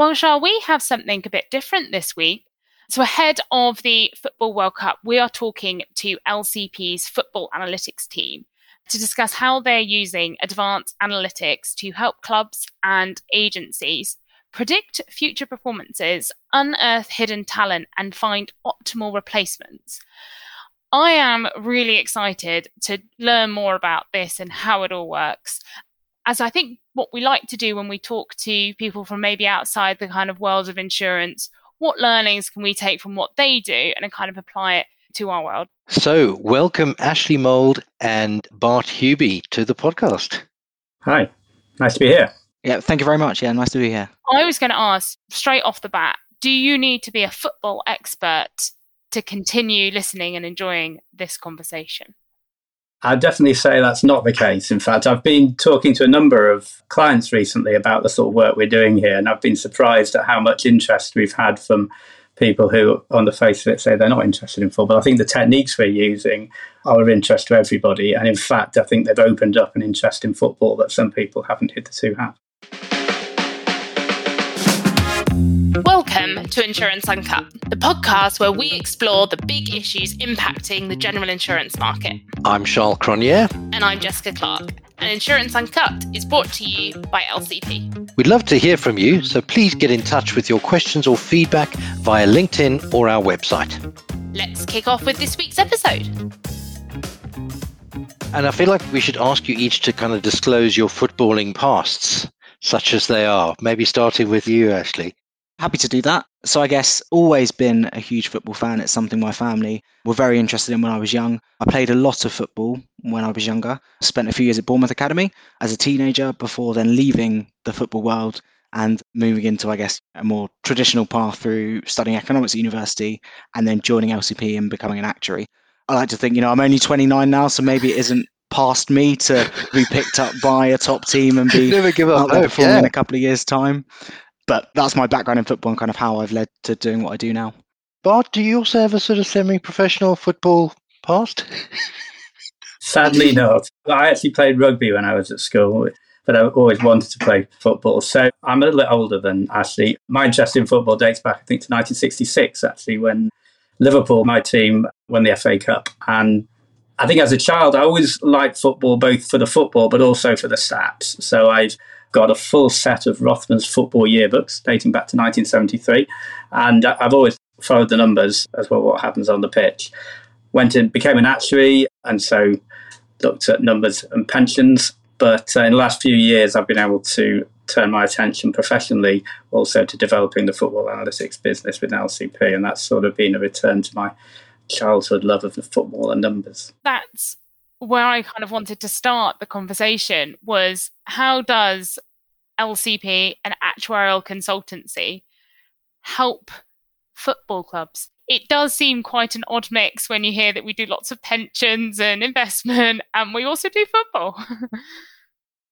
Well, shall we have something a bit different this week? So, ahead of the Football World Cup, we are talking to LCP's football analytics team to discuss how they're using advanced analytics to help clubs and agencies predict future performances, unearth hidden talent, and find optimal replacements. I am really excited to learn more about this and how it all works. As I think what we like to do when we talk to people from maybe outside the kind of world of insurance, what learnings can we take from what they do and kind of apply it to our world? So, welcome Ashley Mould and Bart Huby to the podcast. Hi, nice to be here. Yeah, thank you very much. Yeah, nice to be here. I was going to ask straight off the bat do you need to be a football expert to continue listening and enjoying this conversation? I'd definitely say that's not the case. In fact, I've been talking to a number of clients recently about the sort of work we're doing here, and I've been surprised at how much interest we've had from people who, on the face of it, say they're not interested in football. I think the techniques we're using are of interest to everybody, and in fact, I think they've opened up an interest in football that some people haven't hitherto had. Welcome to Insurance Uncut, the podcast where we explore the big issues impacting the general insurance market. I'm Charl Cronje. And I'm Jessica Clark. And Insurance Uncut is brought to you by LCP. We'd love to hear from you, so please get in touch with your questions or feedback via LinkedIn or our website. Let's kick off with this week's episode. And I feel like we should ask you each to kind of disclose your footballing pasts, such as they are. Maybe starting with you, Ashley. Happy to do that. So I guess always been a huge football fan. It's something my family were very interested in when I was young. I played a lot of football when I was younger. Spent a few years at Bournemouth Academy as a teenager before then leaving the football world and moving into, I guess, a more traditional path through studying economics at university and then joining LCP and becoming an actuary. I like to think, you know, I'm only 29 now, so maybe it isn't past me to be picked up by a top team and be Never give up out there performing yeah. in a couple of years' time. But that's my background in football and kind of how I've led to doing what I do now. Bart, do you also have a sort of semi-professional football past? Sadly, not. I actually played rugby when I was at school, but I always wanted to play football. So I'm a little bit older than Ashley. My interest in football dates back, I think, to 1966, actually, when Liverpool, my team, won the FA Cup. And I think as a child, I always liked football, both for the football, but also for the stats. So I've got a full set of Rothman's football yearbooks dating back to 1973. And I've always followed the numbers as well, what happens on the pitch. Went and became an actuary, and so looked at numbers and pensions. But uh, in the last few years, I've been able to turn my attention professionally also to developing the football analytics business with LCP. And that's sort of been a return to my childhood love of the football and numbers. That's where I kind of wanted to start the conversation was how does LCP, an actuarial consultancy, help football clubs? It does seem quite an odd mix when you hear that we do lots of pensions and investment and we also do football.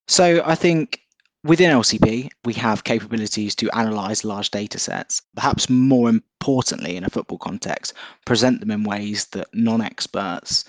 So I think within LCP, we have capabilities to analyze large data sets. Perhaps more importantly, in a football context, present them in ways that non experts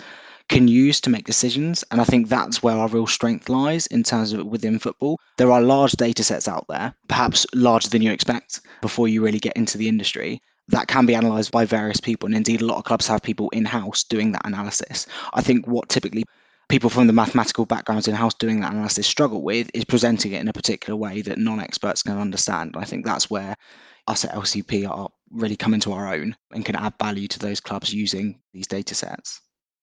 can use to make decisions. And I think that's where our real strength lies in terms of within football. There are large data sets out there, perhaps larger than you expect before you really get into the industry. That can be analysed by various people, and indeed, a lot of clubs have people in house doing that analysis. I think what typically people from the mathematical backgrounds in house doing that analysis struggle with is presenting it in a particular way that non experts can understand. I think that's where us at LCP are really coming to our own and can add value to those clubs using these data sets.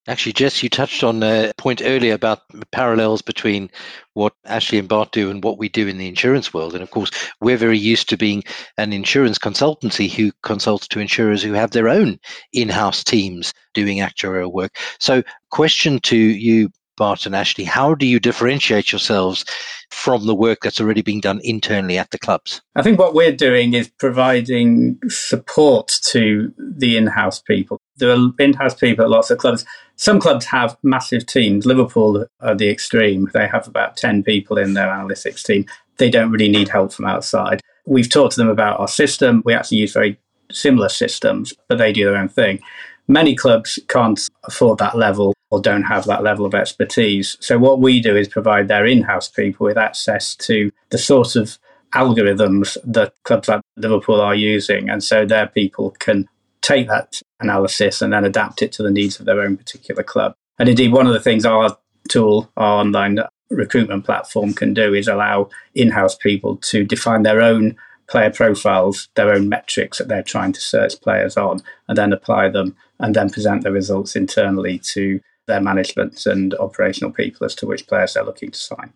Actually, Jess, you touched on a point earlier about parallels between what Ashley and Bart do and what we do in the insurance world. And of course, we're very used to being an insurance consultancy who consults to insurers who have their own in house teams doing actuarial work. So, question to you, Bart and Ashley, how do you differentiate yourselves from the work that's already being done internally at the clubs? I think what we're doing is providing support to the in house people. There are in house people at lots of clubs. Some clubs have massive teams. Liverpool are the extreme. They have about 10 people in their analytics team. They don't really need help from outside. We've talked to them about our system. We actually use very similar systems, but they do their own thing. Many clubs can't afford that level or don't have that level of expertise. So, what we do is provide their in house people with access to the sort of algorithms that clubs like Liverpool are using. And so their people can take that analysis and then adapt it to the needs of their own particular club. And indeed, one of the things our tool, our online recruitment platform can do is allow in house people to define their own player profiles, their own metrics that they're trying to search players on, and then apply them and then present the results internally to their management and operational people as to which players they're looking to sign.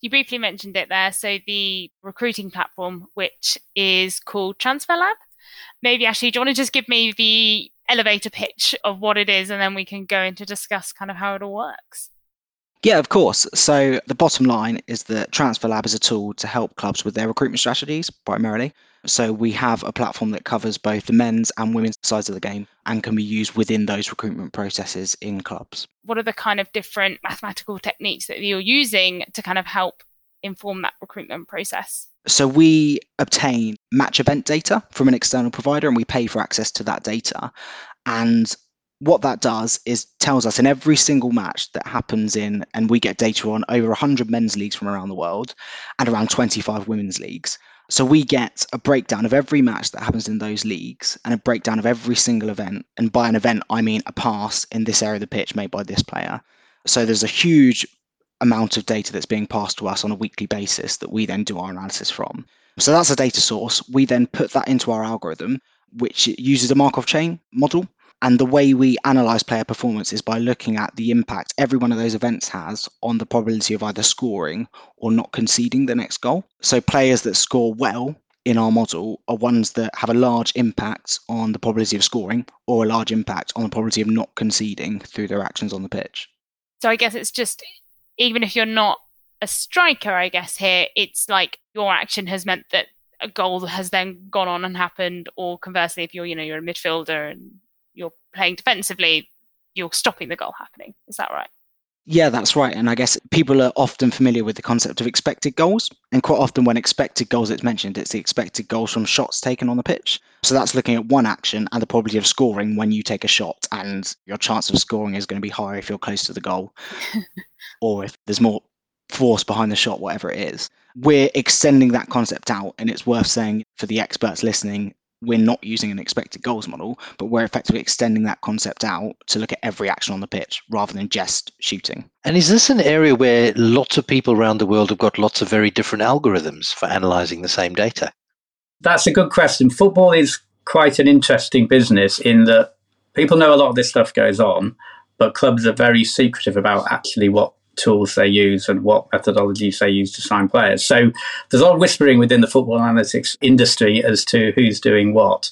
You briefly mentioned it there. So, the recruiting platform, which is called Transfer Lab. Maybe, actually, do you want to just give me the elevator pitch of what it is and then we can go into discuss kind of how it all works? Yeah, of course. So the bottom line is that Transfer Lab is a tool to help clubs with their recruitment strategies primarily. So we have a platform that covers both the men's and women's sides of the game and can be used within those recruitment processes in clubs. What are the kind of different mathematical techniques that you're using to kind of help inform that recruitment process? So we obtain match event data from an external provider and we pay for access to that data. And what that does is tells us in every single match that happens in, and we get data on over 100 men's leagues from around the world and around 25 women's leagues. So we get a breakdown of every match that happens in those leagues and a breakdown of every single event. And by an event, I mean a pass in this area of the pitch made by this player. So there's a huge amount of data that's being passed to us on a weekly basis that we then do our analysis from. So that's a data source. We then put that into our algorithm, which uses a Markov chain model and the way we analyze player performance is by looking at the impact every one of those events has on the probability of either scoring or not conceding the next goal. So players that score well in our model are ones that have a large impact on the probability of scoring or a large impact on the probability of not conceding through their actions on the pitch. So I guess it's just even if you're not a striker, I guess here it's like your action has meant that a goal has then gone on and happened, or conversely, if you're you know you're a midfielder and you're playing defensively, you're stopping the goal happening. Is that right? Yeah, that's right. And I guess people are often familiar with the concept of expected goals. And quite often, when expected goals it's mentioned, it's the expected goals from shots taken on the pitch. So that's looking at one action and the probability of scoring when you take a shot. And your chance of scoring is going to be higher if you're close to the goal or if there's more force behind the shot, whatever it is. We're extending that concept out. And it's worth saying for the experts listening, we're not using an expected goals model, but we're effectively extending that concept out to look at every action on the pitch rather than just shooting. And is this an area where lots of people around the world have got lots of very different algorithms for analyzing the same data? That's a good question. Football is quite an interesting business in that people know a lot of this stuff goes on, but clubs are very secretive about actually what tools they use and what methodologies they use to sign players. So there's a lot of whispering within the football analytics industry as to who's doing what.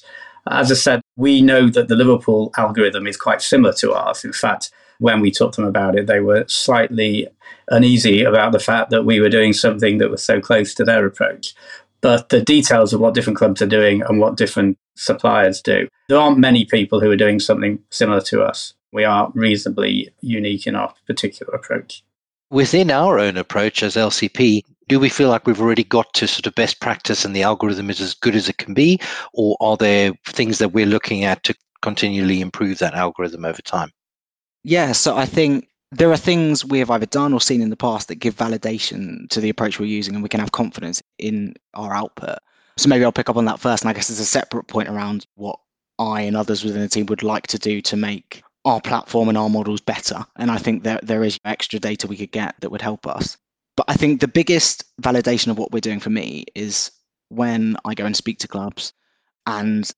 As I said, we know that the Liverpool algorithm is quite similar to ours. In fact, when we talked to them about it, they were slightly uneasy about the fact that we were doing something that was so close to their approach. But the details of what different clubs are doing and what different suppliers do, there aren't many people who are doing something similar to us. We are reasonably unique in our particular approach within our own approach as LCP, do we feel like we've already got to sort of best practice and the algorithm is as good as it can be? Or are there things that we're looking at to continually improve that algorithm over time? Yeah, so I think there are things we have either done or seen in the past that give validation to the approach we're using and we can have confidence in our output. So maybe I'll pick up on that first. And I guess there's a separate point around what I and others within the team would like to do to make our platform and our models better. And I think there, there is extra data we could get that would help us. But I think the biggest validation of what we're doing for me is when I go and speak to clubs and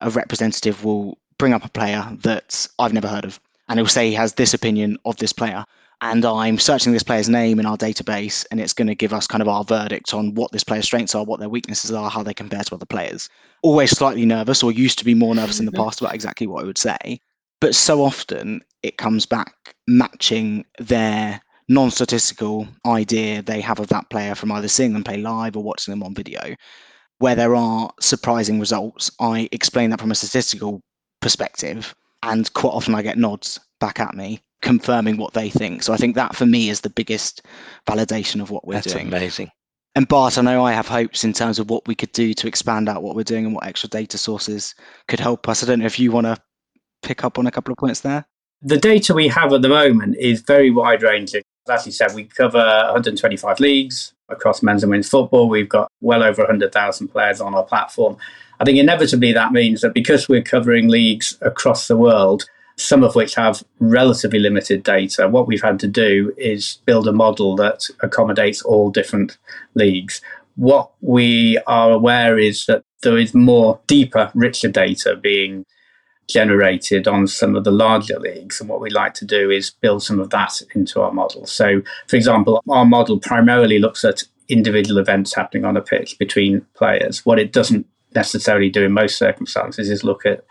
a representative will bring up a player that I've never heard of. And he'll say he has this opinion of this player. And I'm searching this player's name in our database, and it's going to give us kind of our verdict on what this player's strengths are, what their weaknesses are, how they compare to other players. Always slightly nervous, or used to be more nervous in the mm-hmm. past about exactly what I would say. But so often it comes back matching their non statistical idea they have of that player from either seeing them play live or watching them on video. Where there are surprising results, I explain that from a statistical perspective, and quite often I get nods back at me confirming what they think. So I think that for me is the biggest validation of what we're That's doing. amazing. And Bart, I know I have hopes in terms of what we could do to expand out what we're doing and what extra data sources could help us. I don't know if you want to pick up on a couple of points there? The data we have at the moment is very wide ranging. As you said, we cover 125 leagues. across men's and women's football. We've got well over 100,000 players on our platform. I think inevitably that means that because we're covering leagues across the world, some of which have relatively limited data, what we've had to do is build a model that accommodates all different leagues. What we are aware is that there is more deeper, richer data being generated on some of the larger leagues. And what we like to do is build some of that into our model. So, for example, our model primarily looks at individual events happening on a pitch between players. What it doesn't necessarily do in most circumstances is look at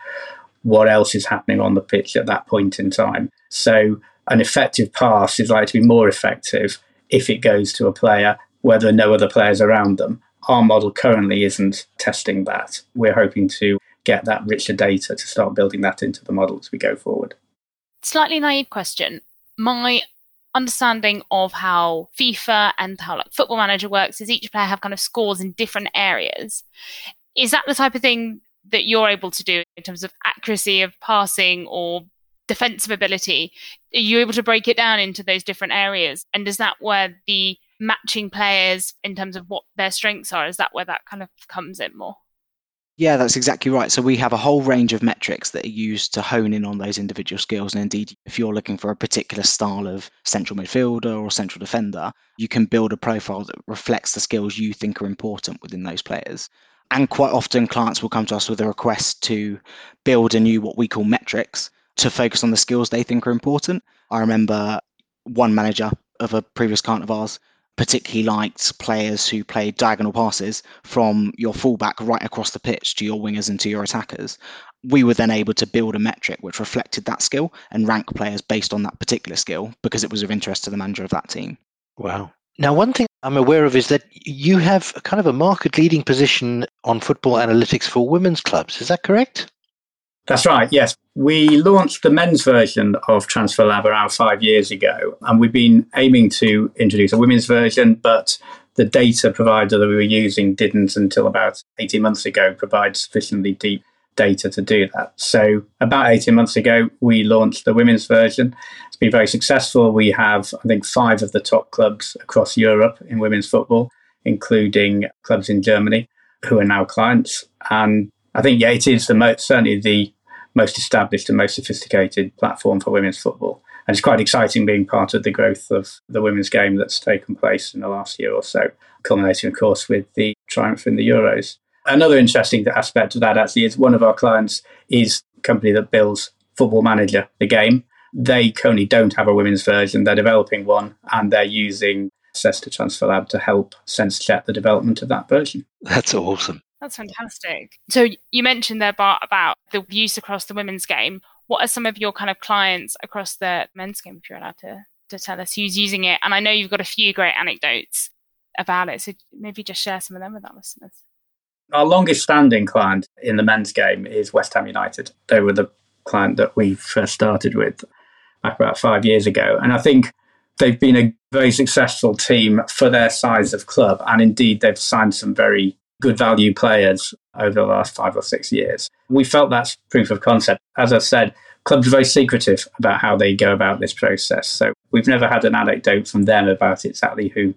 what else is happening on the pitch at that point in time. So, an effective pass is likely to be more effective if it goes to a player where there are no other players around them. Our model currently isn't testing that. We're hoping to get that richer data to start building that into the model as we go forward. Slightly naive question. My understanding of how FIFA and how like football manager works is each player have kind of scores in different areas. Is that the type of thing that you're able to do in terms of accuracy of passing or defensive ability? Are you able to break it down into those different areas? And is that where the matching players in terms of what their strengths are, is that where that kind of comes in more? Yeah, that's exactly right. So we have a whole range of metrics that are used to hone in on those individual skills. And indeed, if you're looking for a particular style of central midfielder or central defender, you can build a profile that reflects the skills you think are important within those players. And quite often, clients will come to us with a request to build a new what we call metrics to focus on the skills they think are important. I remember one manager of a previous client of ours particularly liked players who played diagonal passes from your fullback right across the pitch to your wingers and to your attackers. We were then able to build a metric which reflected that skill and rank players based on that particular skill because it was of interest to the manager of that team. Wow. Now, one thing I'm aware of is that you have kind of a market leading position on football analytics for women's clubs. Is that correct? That's right, yes. We launched the men's version of Transfer Lab around five years ago, and we've been aiming to introduce a women's version, but the data provider that we were using didn't until about 18 months ago provide sufficiently deep data to do that. So, about 18 months ago, we launched the women's version. It's been very successful. We have, I think, five of the top clubs across Europe in women's football, including clubs in Germany who are now clients. And I think, yeah, it is the most, certainly the most established and most sophisticated platform for women's football. And it's quite exciting being part of the growth of the women's game that's taken place in the last year or so, culminating, of course, with the triumph in the Euros. Another interesting aspect of that actually is one of our clients is a company that builds Football Manager, the game. They currently don't have a women's version. They're developing one and they're using access Transfer Lab to help sense check the development of that version. That's awesome. That's fantastic. So you mentioned there, Bart, about the use across the women's game. What are some of your kind of clients across the men's game, if you're allowed to, to tell us who's using it? And I know you've got a few great anecdotes about it. So maybe just share some of them with our listeners. Our longest standing client in the men's game is West Ham United. They were the client that we first started with back about five years ago. And I think they've been a very successful team for their size of club. And indeed, they've signed some very good value players over the last five or six years. We felt that's proof of concept. As I said, clubs are very secretive about how they go about this process. So we've never had an anecdote from them about exactly who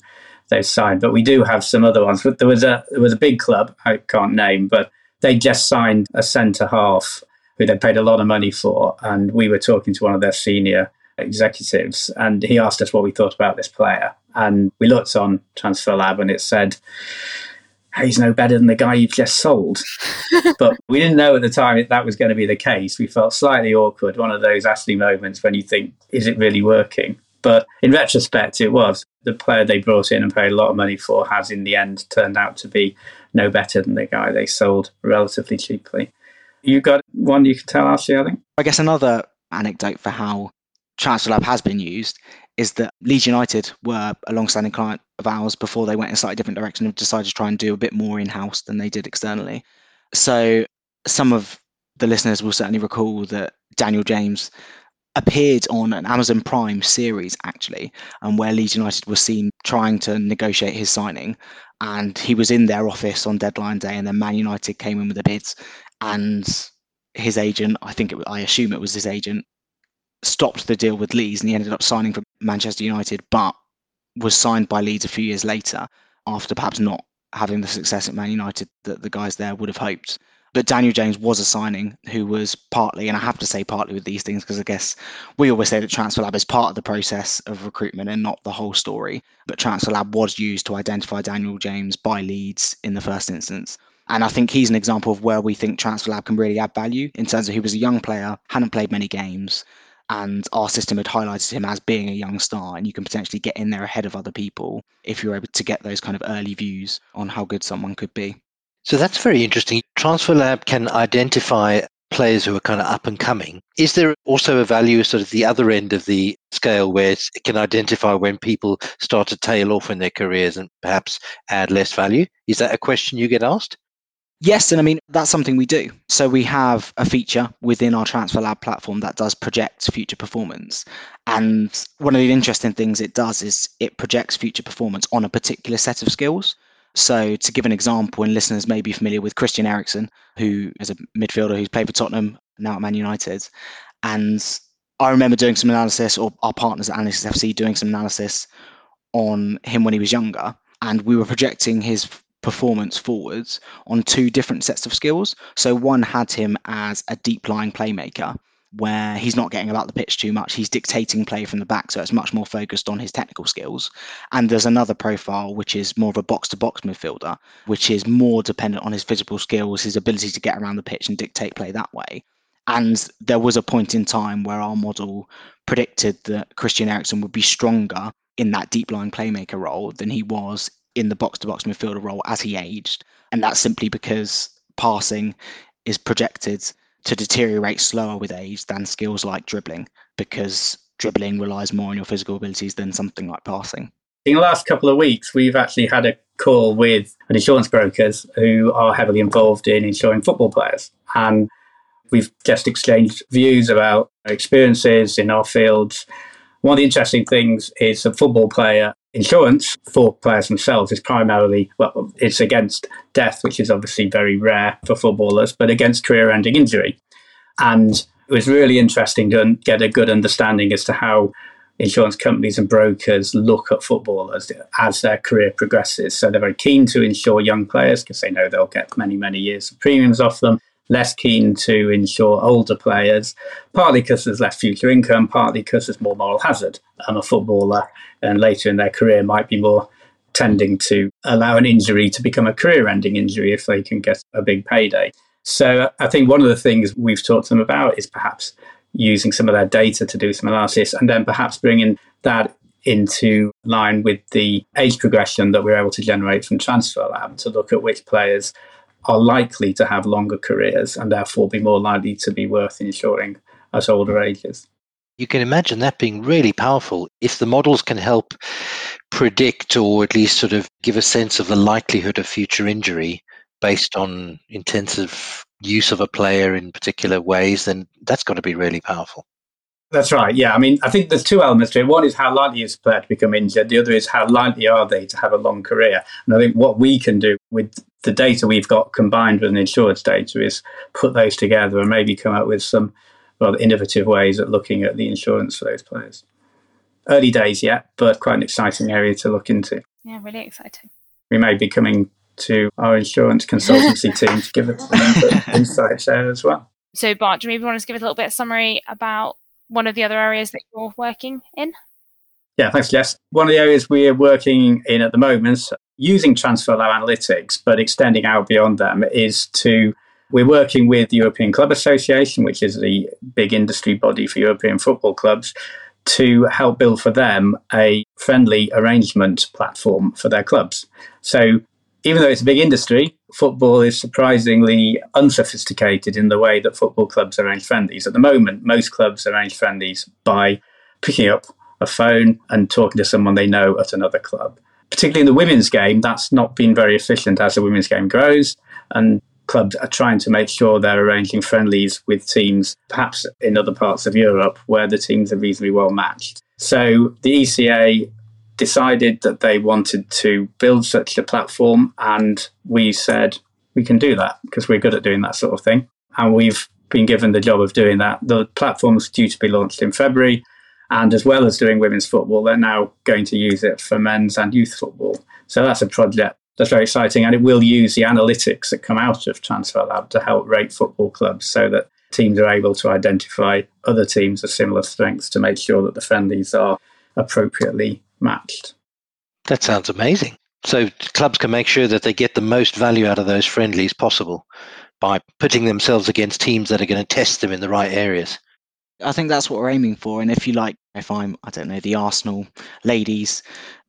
they've signed, but we do have some other ones. But there was a there was a big club I can't name, but they just signed a centre half who they paid a lot of money for, and we were talking to one of their senior executives, and he asked us what we thought about this player, and we looked on Transfer Lab, and it said he's no better than the guy you've just sold. but we didn't know at the time that, that was going to be the case. We felt slightly awkward, one of those Ashley moments when you think, is it really working? But in retrospect, it was. The player they brought in and paid a lot of money for has, in the end, turned out to be no better than the guy they sold relatively cheaply. You got one you can tell, Ashley, I think? I guess another anecdote for how Transfer Lab has been used is that Leeds United were a long-standing client of ours before they went in a slightly different direction and decided to try and do a bit more in-house than they did externally. So some of the listeners will certainly recall that Daniel James appeared on an Amazon Prime series actually, and where Leeds United was seen trying to negotiate his signing, and he was in their office on deadline day, and then Man United came in with the bids, and his agent, I think it, I assume it was his agent, stopped the deal with Leeds and he ended up signing for Manchester United, but was signed by Leeds a few years later. after perhaps not having the success at Man United that the guys there would have hoped. But Daniel James was a signing who was partly, and I have to say partly with these things because I guess we always say that Transfer Lab is part of the process of recruitment and not the whole story. But Transfer Lab was used to identify Daniel James by Leeds in the first instance. And I think he's an example of where we think Transfer Lab can really add value in terms of he was a young player, hadn't played many games, and our system had highlighted him as being a young star and you can potentially get in there ahead of other people if you're able to get those kind of early views on how good someone could be. So that's very interesting. Transfer lab can identify players who are kind of up and coming. Is there also a value sort of the other end of the scale where it can identify when people start to tail off in their careers and perhaps add less value? Is that a question you get asked Yes, and I mean, that's something we do. So we have a feature within our Transfer Lab platform that does project future performance. And one of the interesting things it does is it projects future performance on a particular set of skills. So to give an example, and listeners may be familiar with Christian Eriksen, who is a midfielder who's played for Tottenham, now at Man United. And I remember doing some analysis, or our partners at Analytics FC doing some analysis on him when he was younger. And we were projecting his performance forwards on two different sets of skills. So one had him as a deep lying playmaker where he's not getting about the pitch too much. He's dictating play from the back, so it's much more focused on his technical skills. And there's another profile which is more of a box to box midfielder, which is more dependent on his physical skills, his ability to get around the pitch and dictate play that way. And there was a point in time where our model predicted that Christian Eriksen would be stronger in that deep lying playmaker role than he was in the box to box midfielder role as he aged. And that's simply because passing is projected to deteriorate slower with age than skills like dribbling, because dribbling relies more on your physical abilities than something like passing. In the last couple of weeks, we've actually had a call with an insurance brokers who are heavily involved in insuring football players. And we've just exchanged views about experiences in our fields. One of the interesting things is a football player insurance for players themselves is primarily, well, it's against death, which is obviously very rare for footballers, but against career ending injury. And it was really interesting to get a good understanding as to how insurance companies and brokers look at footballers as their career progresses. So they're very keen to insure young players because they know they'll get many, many years of premiums off them less keen to insure older players, partly because there's less future income, partly because there's more moral hazard. I'm a footballer, and later in their career might be more tending to allow an injury to become a career ending injury if they can get a big payday. So I think one of the things we've talked to them about is perhaps using some of their data to do some analysis and then perhaps bringing that into line with the age progression that we're able to generate from Transfer Lab to look at which players are likely to have longer careers and therefore be more likely to be worth insuring at older ages. You can imagine that being really powerful if the models can help predict or at least sort of give a sense of the likelihood of future injury based on intensive use of a player in particular ways, then that's got to be really powerful. That's right. Yeah. I mean, I think there's two elements to it. One is how likely is a player to become injured. The other is how likely are they to have a long career. And I think what we can do with the data we've got combined with the insurance data is put those together and maybe come up with some rather innovative ways at looking at the insurance for those players. Early days yet, but quite an exciting area to look into. Yeah, really exciting. We may be coming to our insurance consultancy team to give us some insights there as well. So, Bart, do you maybe want to give us a little bit of summary about one of the other areas that you're working in? Yeah, thanks, Jess. One of the areas we're working in at the moment, using Transfer Lab Analytics, but extending out beyond them, is to we're working with the European Club Association, which is the big industry body for European football clubs, to help build for them a friendly arrangement platform for their clubs. So even though it's a big industry, football is surprisingly unsophisticated in the way that football clubs arrange friendlies. At the moment, most clubs arrange friendlies by picking up a phone and talking to someone they know at another club. Particularly in the women's game, that's not been very efficient as the women's game grows. And clubs are trying to make sure they're arranging friendlies with teams, perhaps in other parts of Europe, where the teams are reasonably well matched. So the ECA decided that they wanted to build such a platform, and we said we can do that because we're good at doing that sort of thing. And we've been given the job of doing that. The platform is due to be launched in February, And as well as doing women's football, they're now going to use it for men's and youth football. So that's a project that's very exciting. And it will use the analytics that come out of Transfer Lab to help rate football clubs so that teams are able to identify other teams of similar strengths to make sure that the friendlies are appropriately matched. That sounds amazing. So clubs can make sure that they get the most value out of those friendlies possible by putting themselves against teams that are going to test them in the right areas. I think that's what we're aiming for. And if you like, if I'm, I don't know, the Arsenal ladies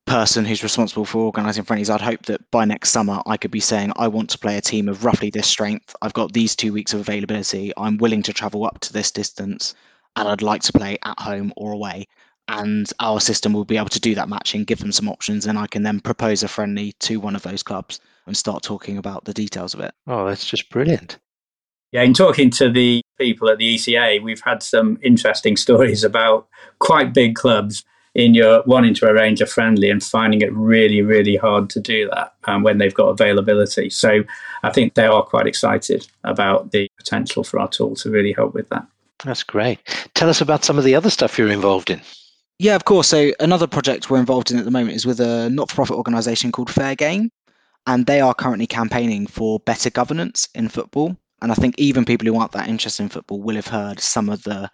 person who's responsible for organising friendlies, I'd hope that by next summer I could be saying, I want to play a team of roughly this strength. I've got these two weeks of availability. I'm willing to travel up to this distance and I'd like to play at home or away. And our system will be able to do that matching, give them some options, and I can then propose a friendly to one of those clubs and start talking about the details of it. Oh, that's just brilliant. Yeah, in talking to the people at the ECA, we've had some interesting stories about quite big clubs in your wanting to arrange a friendly and finding it really, really hard to do that um, when they've got availability. So I think they are quite excited about the potential for our tool to really help with that. That's great. Tell us about some of the other stuff you're involved in. Yeah, of course. So another project we're involved in at the moment is with a not-for-profit organisation called Fair Game, and they are currently campaigning for better governance in football. And I think even people who aren't that interested in football will have heard some of the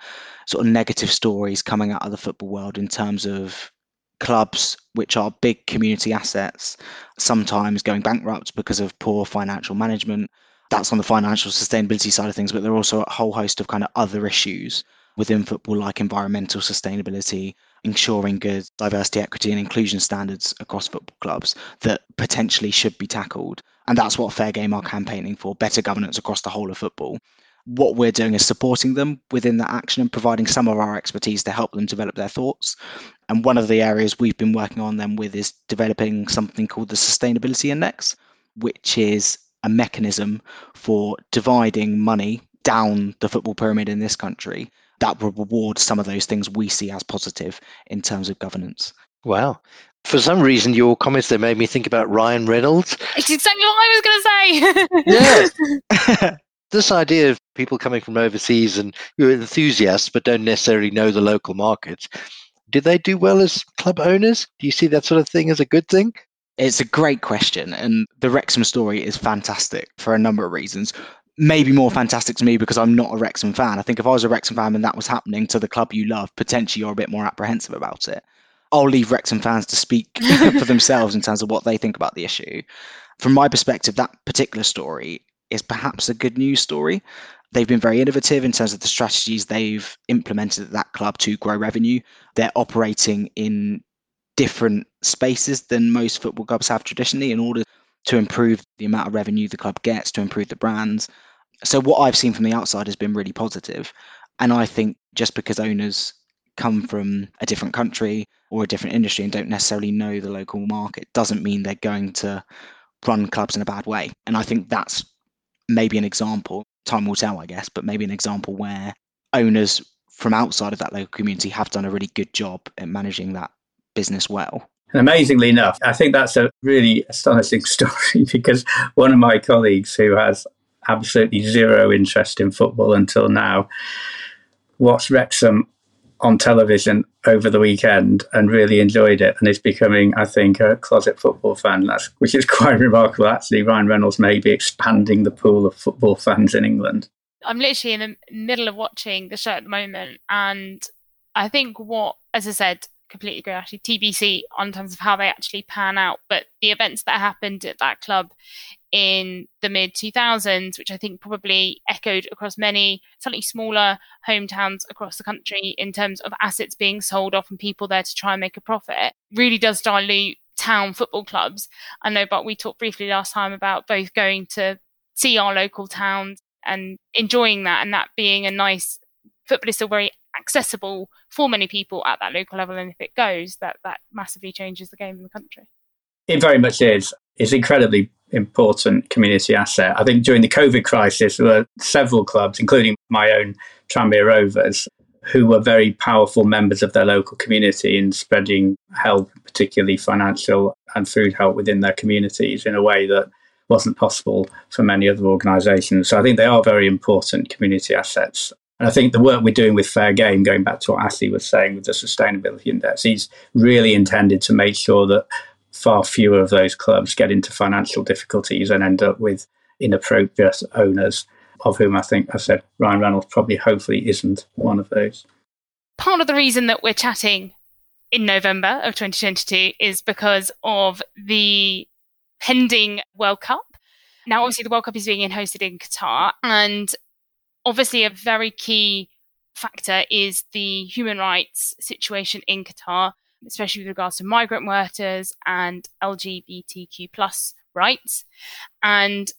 sort of negative stories coming out of the football world in terms of clubs which are big community assets sometimes going bankrupt because of poor financial management. That's on the financial sustainability side of things, but there are also a whole host of kind of other issues within football, like environmental sustainability, ensuring good diversity, equity, and inclusion standards across football clubs that potentially should be tackled. And that's what Fair Game are campaigning for better governance across the whole of football. What we're doing is supporting them within that action and providing some of our expertise to help them develop their thoughts. And one of the areas we've been working on them with is developing something called the Sustainability Index, which is a mechanism for dividing money down the football pyramid in this country that will reward some of those things we see as positive in terms of governance. Wow. For some reason, your comments there made me think about Ryan Reynolds. It's exactly what I was going to say. yeah. this idea of people coming from overseas and you're enthusiasts but don't necessarily know the local markets. Do they do well as club owners? Do you see that sort of thing as a good thing? It's a great question, and the Wrexham story is fantastic for a number of reasons maybe more fantastic to me because I'm not a Wrexham fan. I think if I was a Wrexham fan and that was happening to the club you love, potentially you're a bit more apprehensive about it. I'll leave Wrexham fans to speak for themselves in terms of what they think about the issue. From my perspective, that particular story is perhaps a good news story. They've been very innovative in terms of the strategies they've implemented at that club to grow revenue. They're operating in different spaces than most football clubs have traditionally in order to improve the amount of revenue the club gets, to improve the brands. So what I've seen from the outside has been really positive. And I think just because owners come from a different country or a different industry and don't necessarily know the local market doesn't mean they're going to run clubs in a bad way. And I think that's maybe an example, time will tell, I guess, but maybe an example where owners from outside of that local community have done a really good job at managing that business well. And amazingly enough, I think that's a really astonishing story because one of my colleagues who has absolutely zero interest in football until now watched Wrexham on television over the weekend and really enjoyed it and is becoming, I think, a closet football fan. That's which is quite remarkable. Actually, Ryan Reynolds may be expanding the pool of football fans in England. I'm literally in the middle of watching the show at the moment, and I think what, as I said, completely agree. Actually, TBC on terms of how they actually pan out, but the events that happened at that club in the mid 2000s, which I think probably echoed across many slightly smaller hometowns across the country in terms of assets being sold off and people there to try and make a profit, really does dilute town football clubs. I know, but we talked briefly last time about both going to see our local towns and enjoying that and that being a nice football is still very accessible for many people at that local level. And if it goes, that that massively changes the game in the country. It very much is. It's incredibly important community asset. I think during the COVID crisis, there were several clubs, including my own Tranmere Rovers, who were very powerful members of their local community in spreading help, particularly financial and food help within their communities in a way that wasn't possible for many other organisations. So I think they are very important community assets And I think the work we're doing with Fair Game, going back to what Ashley was saying with the sustainability index, is really intended to make sure that far fewer of those clubs get into financial difficulties and end up with inappropriate owners, of whom I think I said Ryan Reynolds probably hopefully isn't one of those. Part of the reason that we're chatting in November of 2022 is because of the pending World Cup. Now, obviously, the World Cup is being hosted in Qatar, and obviously, a very key factor is the human rights situation in Qatar, especially with regards to migrant workers and LGBTQ plus rights. And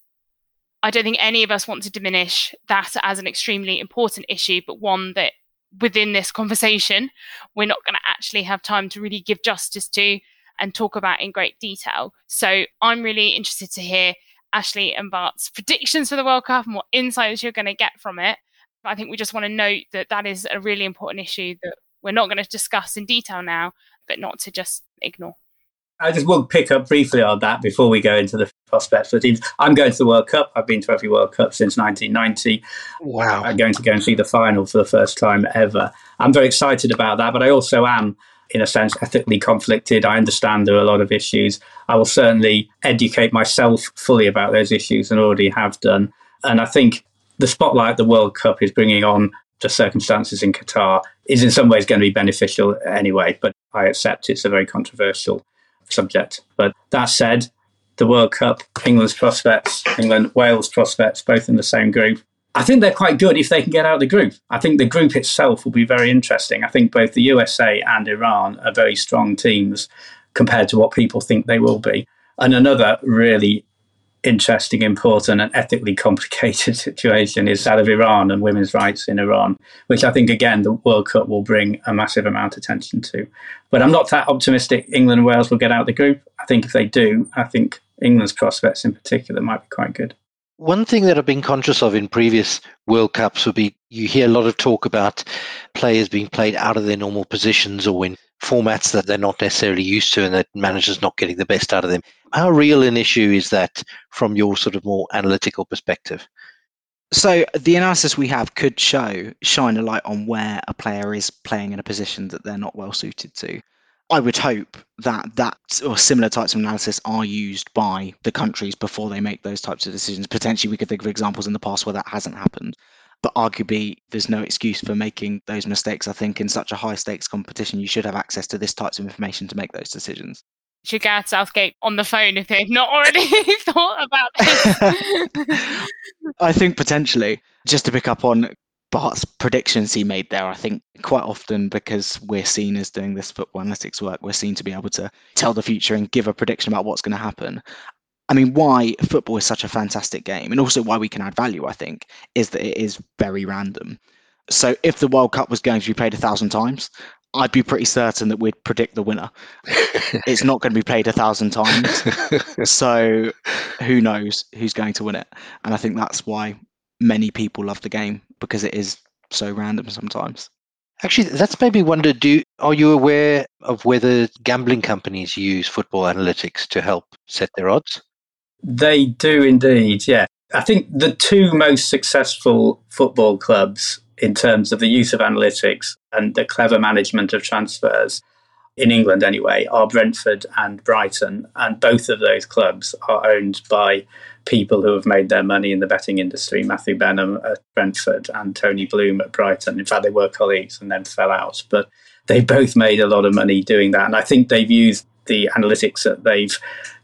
I don't think any of us want to diminish that as an extremely important issue, but one that within this conversation, we're not going to actually have time to really give justice to and talk about in great detail. So I'm really interested to hear Ashley and Bart's predictions for the World Cup and what insights you're going to get from it. I think we just want to note that that is a really important issue that we're not going to discuss in detail now, but not to just ignore. I just will pick up briefly on that before we go into the prospects for the teams. I'm going to the World Cup. I've been to every World Cup since 1990. Wow. I'm going to go and see the final for the first time ever. I'm very excited about that, but I also am, in a sense, ethically conflicted. I understand there are a lot of issues. I will certainly educate myself fully about those issues and already have done. And I think the spotlight the World Cup is bringing on the circumstances in Qatar is in some ways going to be beneficial anyway, but I accept it's a very controversial subject. But that said, the World Cup, England's prospects, England, Wales prospects, both in the same group. I think they're quite good if they can get out of the group. I think the group itself will be very interesting. I think both the USA and Iran are very strong teams compared to what people think they will be. And another really interesting, important, and ethically complicated situation is that of Iran and women's rights in Iran, which I think, again, the World Cup will bring a massive amount of attention to. But I'm not that optimistic England and Wales will get out of the group. I think if they do, I think England's prospects in particular might be quite good. One thing that I've been conscious of in previous World Cups would be you hear a lot of talk about players being played out of their normal positions or in formats that they're not necessarily used to and that managers not getting the best out of them. How real an issue is that from your sort of more analytical perspective? So the analysis we have could show shine a light on where a player is playing in a position that they're not well suited to. I would hope that that or similar types of analysis are used by the countries before they make those types of decisions. Potentially, we could think of examples in the past where that hasn't happened. But arguably, there's no excuse for making those mistakes. I think in such a high stakes competition, you should have access to this types of information to make those decisions. Should Gareth Southgate on the phone if they've not already thought about this? I think potentially, just to pick up on Bart's predictions he made there, I think quite often because we're seen as doing this football analytics work, we're seen to be able to tell the future and give a prediction about what's going to happen. I mean, why football is such a fantastic game, and also why we can add value, I think, is that it is very random. So if the World Cup was going to be played a thousand times, I'd be pretty certain that we'd predict the winner. it's not going to be played a thousand times. so who knows who's going to win it? And I think that's why many people love the game because it is so random sometimes. Actually, that's made me wonder do are you aware of whether gambling companies use football analytics to help set their odds? They do indeed, yeah. I think the two most successful football clubs in terms of the use of analytics and the clever management of transfers in England anyway are Brentford and Brighton and both of those clubs are owned by people who have made their money in the betting industry Matthew Benham at Brentford and Tony Bloom at Brighton in fact they were colleagues and then fell out but they both made a lot of money doing that and I think they've used the analytics that they've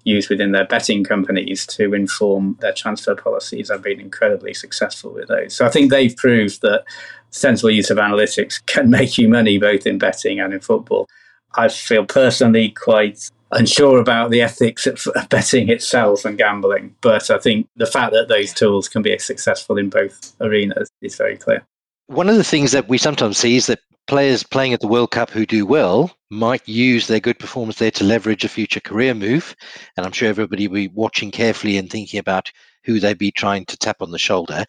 used within their betting companies to inform their transfer policies have been incredibly successful with those. So I think they've proved that sensible use of analytics can make you money both in betting and in football. I feel personally quite unsure about the ethics of betting itself and gambling, but I think the fact that those tools can be successful in both arenas is very clear. One of the things that we sometimes see is that players playing at the World Cup who do well might use their good performance there to leverage a future career move. And I'm sure everybody will be watching carefully and thinking about who they'd be trying to tap on the shoulder.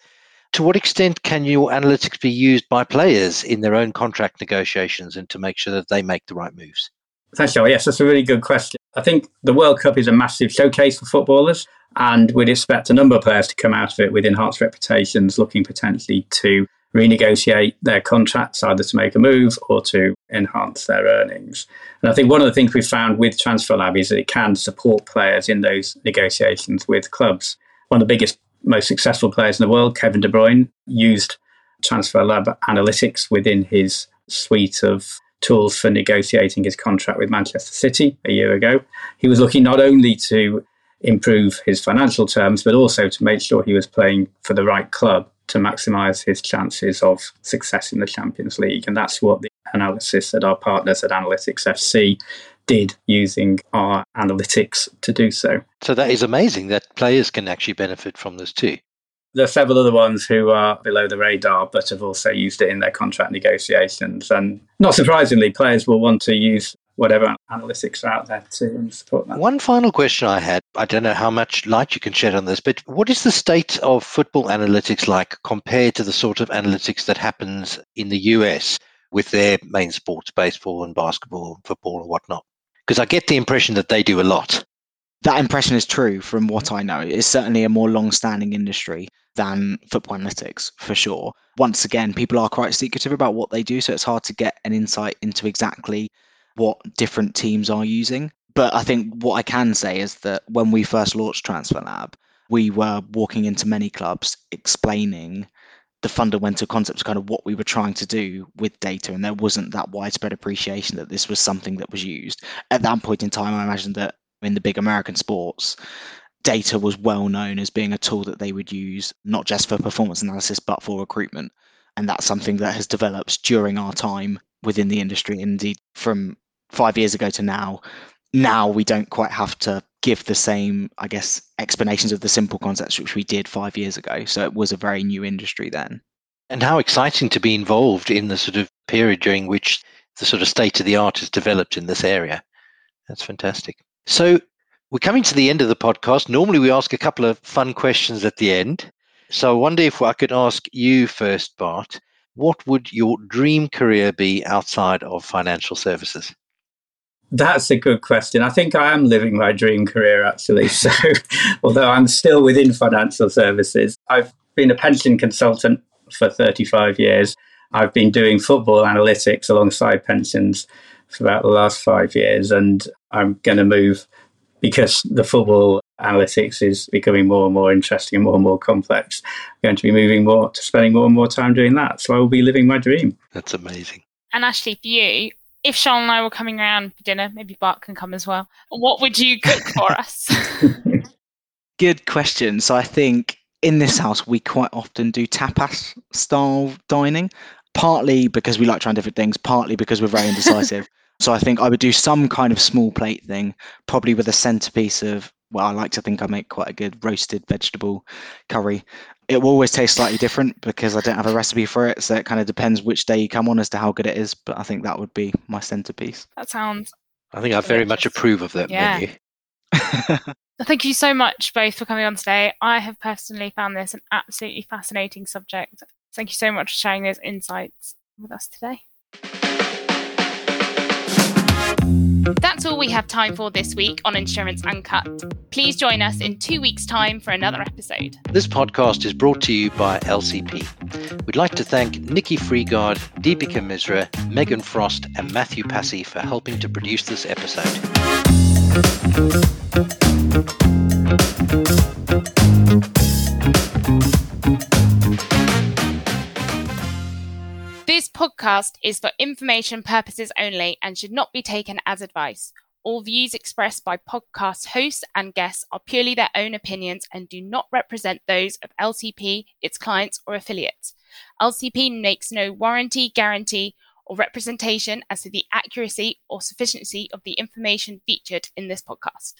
To what extent can your analytics be used by players in their own contract negotiations and to make sure that they make the right moves? Thanks, Joe. Yes, that's a really good question. I think the World Cup is a massive showcase for footballers, and we'd expect a number of players to come out of it with enhanced reputations, looking potentially to renegotiate their contracts either to make a move or to enhance their earnings. And I think one of the things we've found with Transfer Lab is that it can support players in those negotiations with clubs. One of the biggest, most successful players in the world, Kevin De Bruyne, used Transfer Lab analytics within his suite of tools for negotiating his contract with Manchester City a year ago. He was looking not only to improve his financial terms, but also to make sure he was playing for the right club to maximise his chances of success in the Champions League. And that's what the analysis that our partners at Analytics FC did using our analytics to do so. So that is amazing that players can actually benefit from this too. There are several other ones who are below the radar, but have also used it in their contract negotiations. And not surprisingly, players will want to use whatever analytics are out there to support that. One final question I had I don't know how much light you can shed on this, but what is the state of football analytics like compared to the sort of analytics that happens in the US with their main sports, baseball and basketball, football and whatnot? Because I get the impression that they do a lot. That impression is true from what I know. It's certainly a more long standing industry than football analytics for sure. Once again, people are quite secretive about what they do, so it's hard to get an insight into exactly what different teams are using. But I think what I can say is that when we first launched Transfer Lab, we were walking into many clubs explaining the fundamental concepts kind of what we were trying to do with data and there wasn't that widespread appreciation that this was something that was used at that point in time i imagine that in the big american sports data was well known as being a tool that they would use not just for performance analysis but for recruitment. And that's something that has developed during our time within the industry. Indeed from five years ago to now now we don't quite have to give the same i guess explanations of the simple concepts which we did five years ago. So it was a very new industry then. And how exciting to be involved in the sort of period during which the sort of state of the art has developed in this area. That's fantastic so we're coming to the end of the podcast. Normally, we ask a couple of fun questions at the end. So I wonder if I could ask you first, Bart, what would your dream career be outside of financial services? That's a good question. I think I am living my dream career actually. So, although I'm still within financial services, I've been a pension consultant for 35 years. I've been doing football analytics alongside pensions for about the last five years, and I'm going to move because the football analytics is becoming more and more interesting and more and more complex. I'm going to be moving more to spending more and more time doing that. So I will be living my dream. That's amazing. And Ashley, for you, if Sean and I were coming around for dinner, maybe Bart can come as well. What would you cook for us? Good question. So I think in this house we quite often do tapas style dining, partly because we like trying different things, partly because we're very indecisive. So I think I would do some kind of small plate thing, probably with a centerpiece of. Well, I like to think I make quite a good roasted vegetable curry. It will always taste slightly different because I don't have a recipe for it, so it kind of depends which day you come on as to how good it is. But I think that would be my centerpiece. That sounds. I think I very much approve of that yeah. menu. Thank you so much both for coming on today. I have personally found this an absolutely fascinating subject. Thank you so much for sharing those insights with us today. That's all we have time for this week on Insurance Uncut. Please join us in two weeks' time for another episode. This podcast is brought to you by LCP. We'd like to thank Nikki Freegard, Deepika Misra, Megan Frost, and Matthew Passy for helping to produce this episode. This podcast is for information purposes only and should not be taken as advice. All views expressed by podcast hosts and guests are purely their own opinions and do not represent those of LCP, its clients, or affiliates. LCP makes no warranty, guarantee, or representation as to the accuracy or sufficiency of the information featured in this podcast.